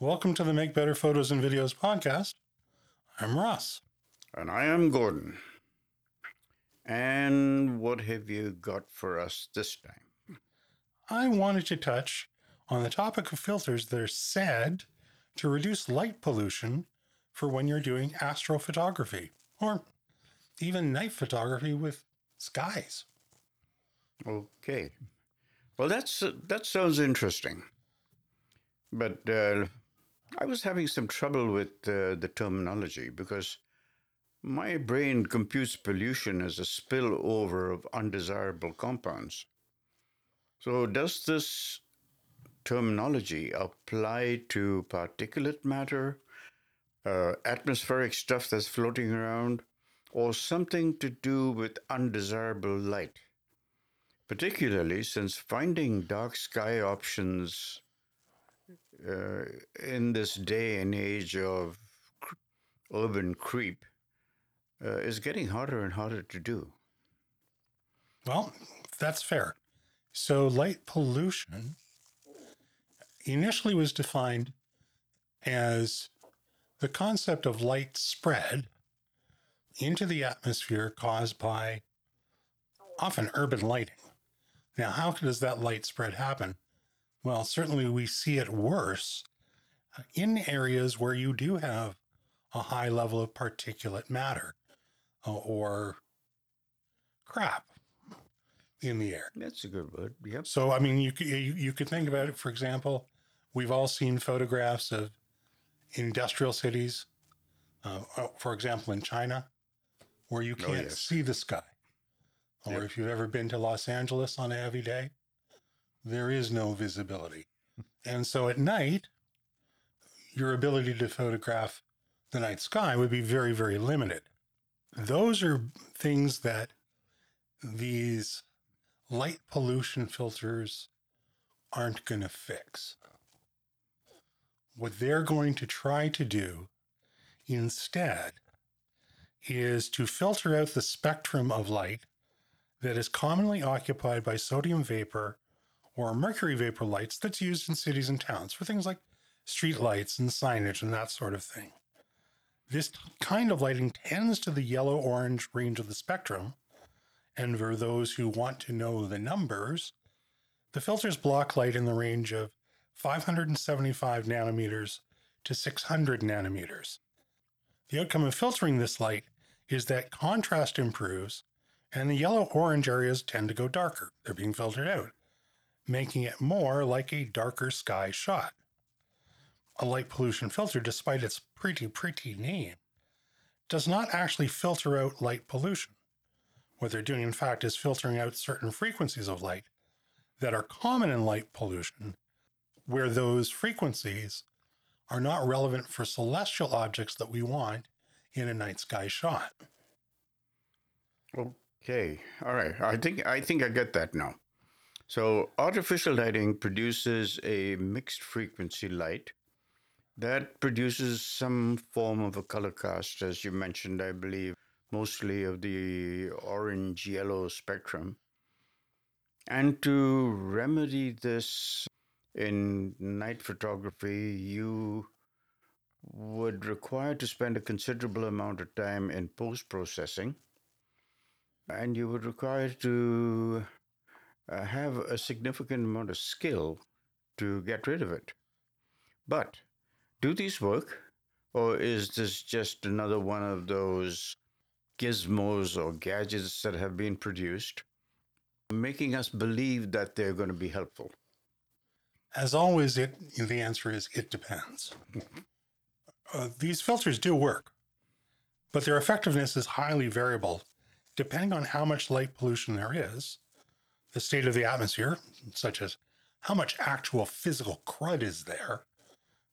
Welcome to the Make Better Photos and Videos podcast. I'm Ross. And I am Gordon. And what have you got for us this time? I wanted to touch on the topic of filters that are said to reduce light pollution for when you're doing astrophotography or even night photography with skies. Okay. Well, that's uh, that sounds interesting. But uh, I was having some trouble with uh, the terminology because my brain computes pollution as a spillover of undesirable compounds. So, does this terminology apply to particulate matter, uh, atmospheric stuff that's floating around, or something to do with undesirable light? Particularly since finding dark sky options uh, in this day and age of urban creep uh, is getting harder and harder to do. Well, that's fair. So, light pollution initially was defined as the concept of light spread into the atmosphere caused by often urban lighting. Now, how does that light spread happen? Well, certainly we see it worse in areas where you do have a high level of particulate matter uh, or crap in the air. That's a good word. Yep. So, I mean, you could, you, you could think about it. For example, we've all seen photographs of industrial cities, uh, uh, for example, in China, where you Oh, can't yes. see the sky. Or Yep. if you've ever been to Los Angeles on a heavy day, there is no visibility. and so at night, your ability to photograph the night sky would be very, very limited. Those are things that these light pollution filters aren't going to fix. What they're going to try to do instead is to filter out the spectrum of light that is commonly occupied by sodium vapor or mercury vapor lights that's used in cities and towns for things like street lights and signage and that sort of thing. This kind of lighting tends to the yellow orange range of the spectrum. And for those who want to know the numbers, the filters block light in the range of 575 nanometers to 600 nanometers. The outcome of filtering this light is that contrast improves and the yellow orange areas tend to go darker. They're being filtered out, making it more like a darker sky shot. A light pollution filter, despite its pretty, pretty name, does not actually filter out light pollution. What they're doing, in fact, is filtering out certain frequencies of light that are common in light pollution, where those frequencies are not relevant for celestial objects that we want in a night sky shot. Okay. All right. I think I think I get that now. So artificial lighting produces a mixed frequency light that produces some form of a color cast, as you mentioned, I believe, mostly of the orange yellow spectrum. And to remedy this in night photography, you would require to spend a considerable amount of time in post processing and you would require to uh, have a significant amount of skill to get rid of it. But do these work, or is this just another one of those gizmos or gadgets that have been produced, making us believe that they're going to be helpful? As always, it the answer is it depends. Uh, these filters do work, but their effectiveness is highly variable depending on how much light pollution there is, the state of the atmosphere, such as how much actual physical crud is there,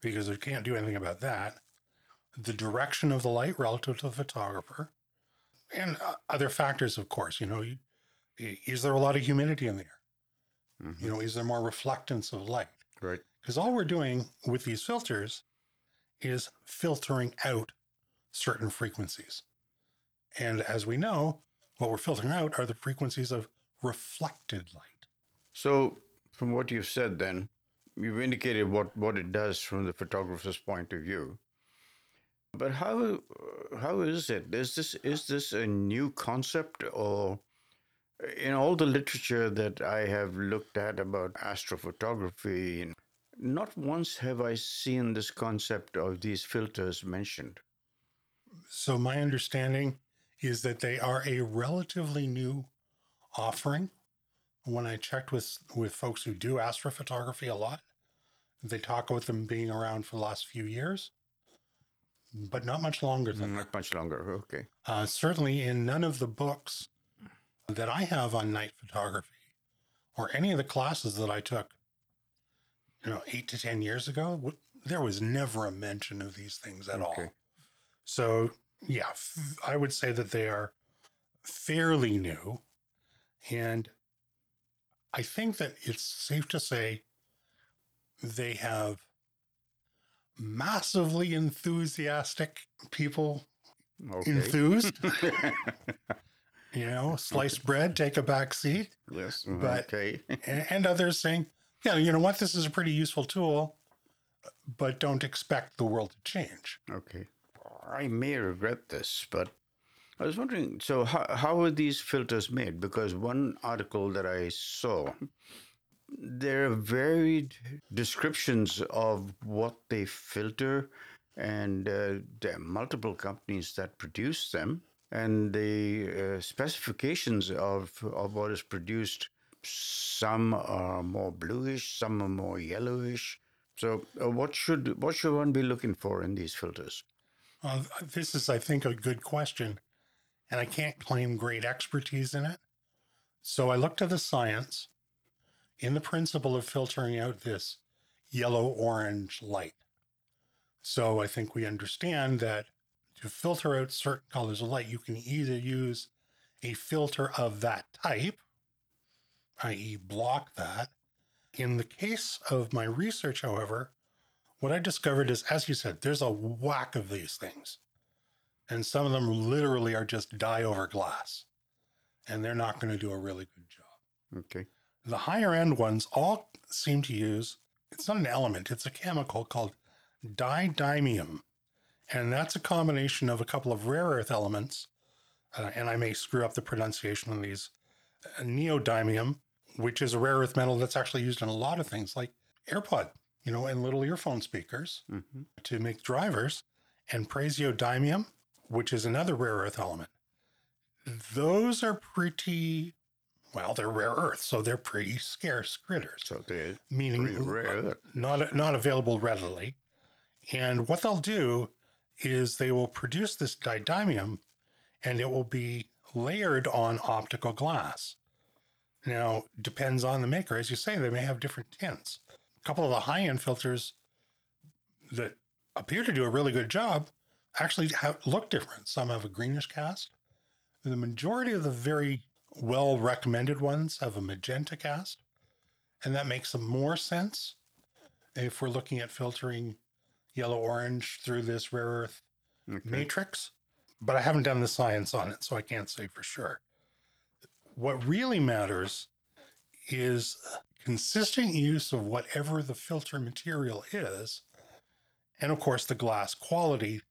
because we can't do anything about that, the direction of the light relative to the photographer, and uh, other factors, of course. You know, is there a lot of humidity in the air? You know, is there more reflectance of light? Right. Because all we're doing with these filters is filtering out certain frequencies. And as we know, what we're filtering out are the frequencies of reflected light. So, from what you've said, then, you've indicated what, what it does from the photographer's point of view. But how how is it? Is this is this a new concept or in all the literature that I have looked at about astrophotography, not once have I seen this concept of these filters mentioned. So, my understanding is that they are a relatively new offering. When I checked with, with folks who do astrophotography a lot, they talk about them being around for the last few years, but not much longer than Not much longer. Okay. uh, certainly in none of the books that I have on night photography or any of the classes that I took, you know, eight to 10 years ago, w- there was never a mention of these things at all. Okay. So, yeah, I would say that they are fairly new. And I think that it's safe to say they have massively enthusiastic people Okay. enthused. you know, sliced bread, take a back seat, yes. but- okay. and, and others saying, yeah, you know what, this is a pretty useful tool, but don't expect the world to change. Okay. I may regret this, but I was wondering so, how, how are these filters made? Because one article that I saw, there are varied descriptions of what they filter, and uh, there are multiple companies that produce them, and the uh, specifications of, of what is produced. Some are more bluish, some are more yellowish. So, uh, what should what should one be looking for in these filters? Uh, this is, I think, a good question, and I can't claim great expertise in it. So I looked at the science in the principle of filtering out this yellow orange light. So I think we understand that to filter out certain colors of light, you can either use a filter of that type, i.e., block that. In the case of my research, however, what I discovered is, as you said, there's a whack of these things. And some of them literally are just dye over glass. And they're not going to do a really good job. Okay. The higher end ones all seem to use, it's not an element, it's a chemical called didymium. And that's a combination of a couple of rare earth elements. Uh, and I may screw up the pronunciation on these. Uh, neodymium, which is a rare earth metal that's actually used in a lot of things like AirPod, you know, and little earphone speakers hmm to make drivers, and praseodymium, which is another rare earth element. Those are pretty, well, they're rare earth, so they're pretty scarce critters, So they're meaning rare. Uh, not not available readily. And what they'll do is they will produce this didymium, and it will be layered on optical glass. Now, depends on the maker. As you say, they may have different tints. A couple of the high end filters that appear to do a really good job actually have, look different. Some have a greenish cast. The majority of the very well recommended ones have a magenta cast, and that makes some more sense if we're looking at filtering yellow orange through this rare earth Okay. matrix. But I haven't done the science on it, so I can't say for sure. What really matters is consistent use of whatever the filter material is, and of course, the glass quality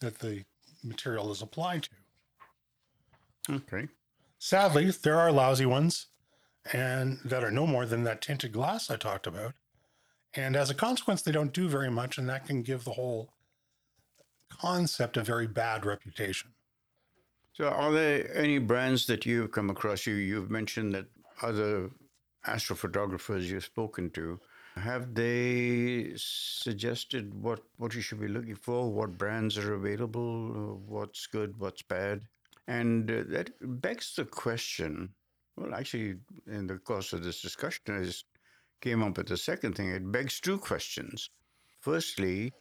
that the material is applied to. Okay. Sadly, there are lousy ones and that are no more than that tinted glass I talked about. And as a consequence, they don't do very much, and that can give the whole concept a very bad reputation. So, are there any brands that you've come across? You you've mentioned that other astrophotographers you've spoken to have they suggested what what you should be looking for, what brands are available, what's good, what's bad, and uh, that begs the question. Well, actually, in the course of this discussion, I just came up with the second thing. It begs two questions. Firstly,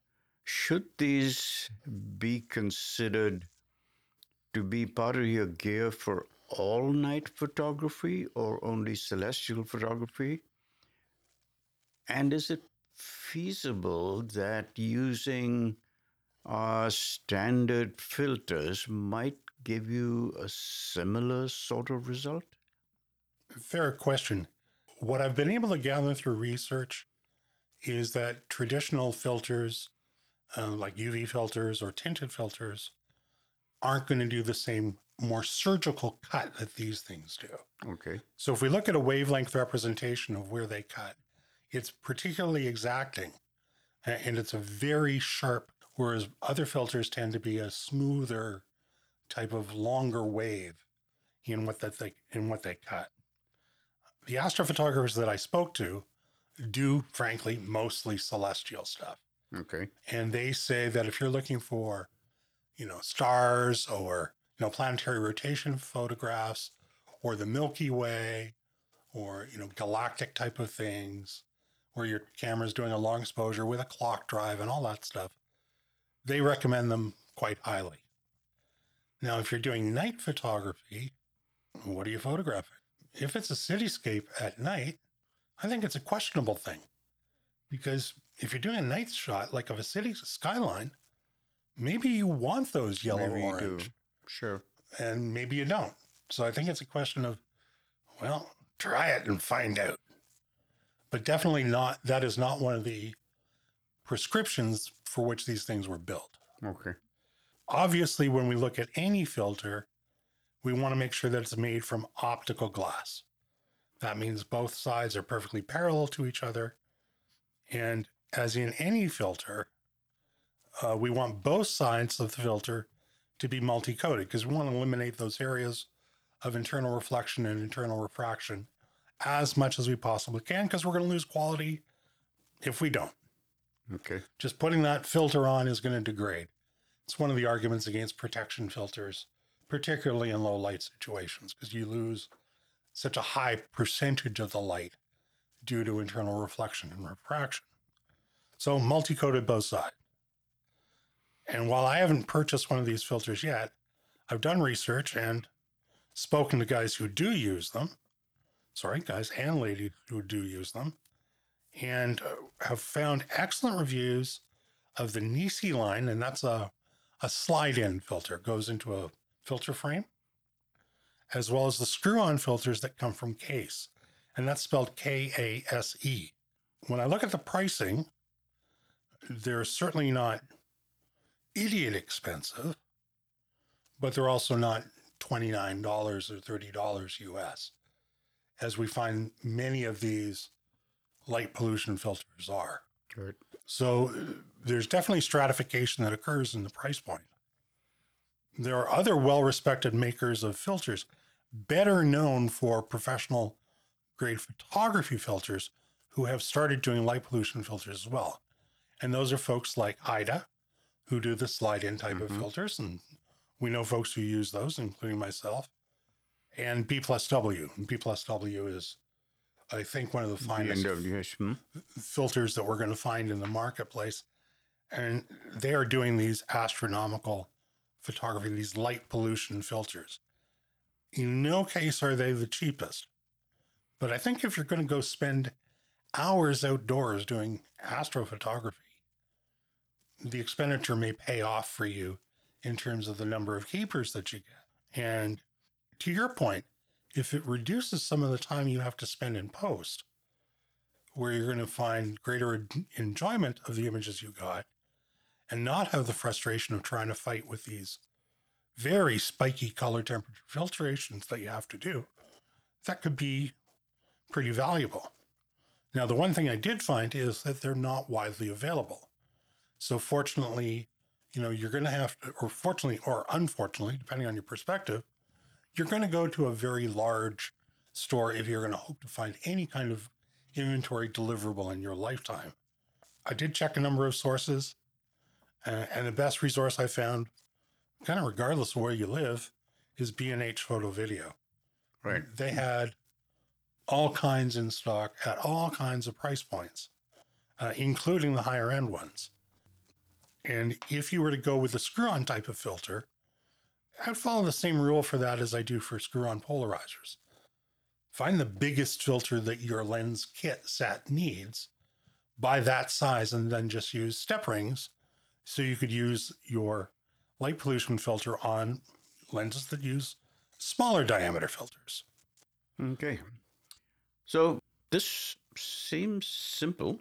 should these be considered to be part of your gear for all night photography or only celestial photography? And is it feasible that using our standard filters might give you a similar sort of result? Fair question. What I've been able to gather through research is that traditional filters, uh, like UV filters or tinted filters, aren't going to do the same more surgical cut that these things do. Okay. So if we look at a wavelength representation of where they cut, it's particularly exacting and it's a very sharp, whereas other filters tend to be a smoother type of longer wave in what that they in what they cut. The astrophotographers that I spoke to do, frankly, mostly celestial stuff. Okay. And they say that if you're looking for, you know, stars or, you know, planetary rotation photographs or the Milky Way or, you know, galactic type of things where your camera's doing a long exposure with a clock drive and all that stuff, they recommend them quite highly. Now, if you're doing night photography, what are you photographing? If it's a cityscape at night, I think it's a questionable thing because if you're doing a night shot like of a city skyline, maybe you want those yellow Maybe orange, Sure. and maybe you don't. So I think it's a question of, well, try it and find out. But definitely not. That is not one of the prescriptions for which these things were built. Okay. Obviously, when we look at any filter, we want to make sure that it's made from optical glass. That means both sides are perfectly parallel to each other. And as in any filter, uh, we want both sides of the filter to be multi coated because we want to eliminate those areas of internal reflection and internal refraction as much as we possibly can because we're going to lose quality if we don't Okay. just putting that filter on is going to degrade. It's one of the arguments against protection filters, particularly in low light situations, because you lose such a high percentage of the light due to internal reflection and refraction. So multi coated both sides. And while I haven't purchased one of these filters yet, I've done research and spoken to guys who do use them. Sorry, guys and ladies who do use them and uh, have found excellent reviews of the Nisi line, and that's a, a slide in filter, goes into a filter frame, as well as the screw on filters that come from Kase, and that's spelled K A S E. When I look at the pricing, they're certainly not idiot expensive, but they're also not $29 or $30 US, as we find many of these light pollution filters are. Good. So there's definitely stratification that occurs in the price point. There are other well respected makers of filters, better known for professional grade photography filters, who have started doing light pollution filters as well. And those are folks like Haida, who do the slide in type of Mhm. filters. And we know folks who use those, including myself, and B plus W. And B plus W is, I think, one of the finest BNWS. Hmm? filters that we're going to find in the marketplace. And they are doing these astronomical photography, these light pollution filters. In no case are they the cheapest. But I think if you're going to go spend hours outdoors doing astrophotography, the expenditure may pay off for you in terms of the number of keepers that you get. And to your point, if it reduces some of the time you have to spend in post, where you're going to find greater enjoyment of the images you got and not have the frustration of trying to fight with these very spiky color temperature filtrations that you have to do, that could be pretty valuable. Now, the one thing I did find is that they're not widely available. So, fortunately, you know, you're going to have to, or fortunately or unfortunately, depending on your perspective, you're going to go to a very large store if you're going to hope to find any kind of inventory deliverable in your lifetime. I did check a number of sources, uh, and the best resource I found, kind of regardless of where you live, is B&H Photo Video. Right. They had all kinds in stock at all kinds of price points, uh, including the higher end ones. And if you were to go with the screw on type of filter, I'd follow the same rule for that as I do for screw on polarizers. Find the biggest filter that your lens kit set needs, buy that size, and then just use step rings so you could use your light pollution filter on lenses that use smaller diameter filters. Okay. So this seems simple,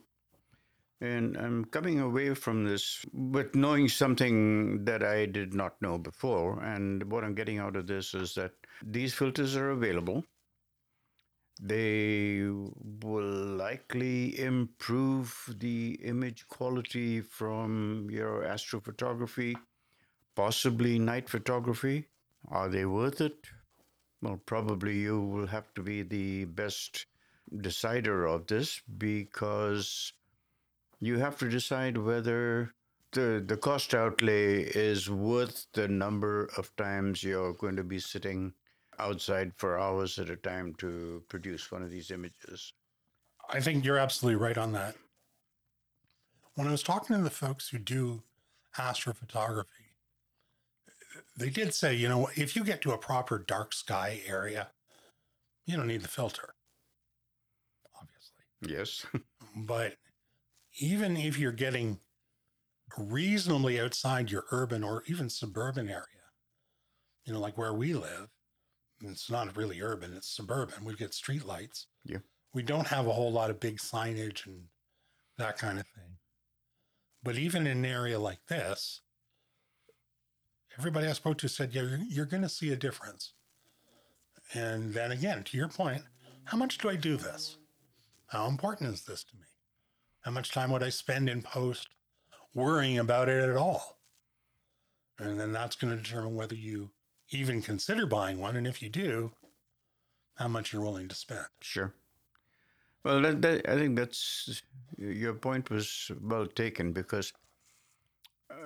And I'm coming away from this with knowing something that I did not know before. And what I'm getting out of this is that these filters are available. They will likely improve the image quality from your astrophotography, possibly night photography. Are they worth it? Well, probably you will have to be the best decider of this because you have to decide whether the, the cost outlay is worth the number of times you're going to be sitting outside for hours at a time to produce one of these images. I think you're absolutely right on that. When I was talking to the folks who do astrophotography, they did say, you know, if you get to a proper dark sky area, you don't need the filter, obviously. Yes. But even if you're getting reasonably outside your urban or even suburban area, you know, like where we live, it's not really urban, it's suburban. We get street lights. Yeah. We don't have a whole lot of big signage and that kind of thing. But even in an area like this, everybody I spoke to said, yeah, you're, you're going to see a difference. And then again, to your point, how much do I do this? How important is this to me? How much time would I spend in post worrying about it at all? And then that's going to determine whether you even consider buying one. And if you do, how much you're willing to spend. Sure. Well, that, that, I think that's your point was well taken because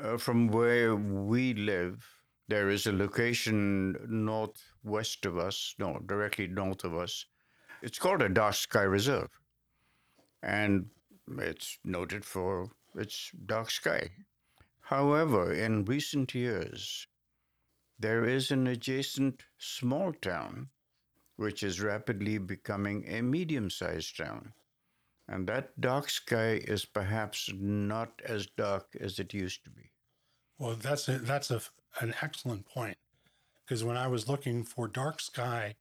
uh, from where we live, there is a location northwest of us, no, directly north of us. It's called a dark sky reserve, and it's noted for its dark sky. However, in recent years, there is an adjacent small town which is rapidly becoming a medium sized town. And that dark sky is perhaps not as dark as it used to be. Well, that's a, that's a, an excellent point because when I was looking for dark sky,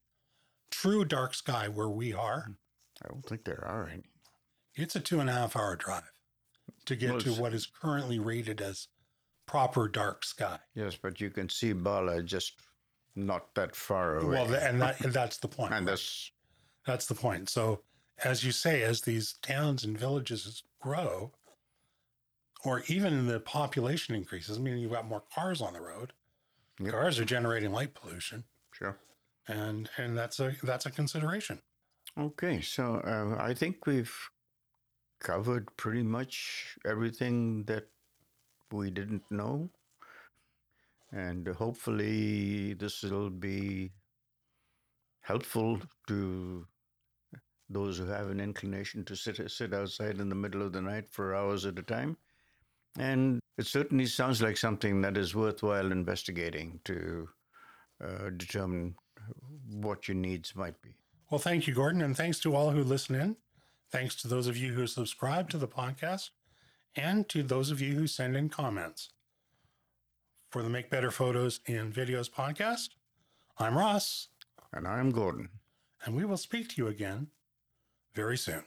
true dark sky where we are, I don't think there are any. It's a two and a half hour drive to get Well, to what is currently rated as proper dark sky. Yes, but you can see Bala just not that far away. Well, and that, and that's the point. and that's That's the point. So, as you say, as these towns and villages grow, or even the population increases, I mean, you've got more cars on the road. Yep. Cars are generating light pollution, sure. and and that's a that's a consideration. Okay, so uh, I think we've covered pretty much everything that we didn't know. And hopefully, this will be helpful to those who have an inclination to sit, sit outside in the middle of the night for hours at a time. And it certainly sounds like something that is worthwhile investigating to uh, determine what your needs might be. Well, thank you, Gordon, and thanks to all who listen in. Thanks to those of you who subscribe to the podcast, and to those of you who send in comments. For the Make Better Photos and Videos podcast, I'm Ross, And I'm Gordon. and we will speak to you again very soon.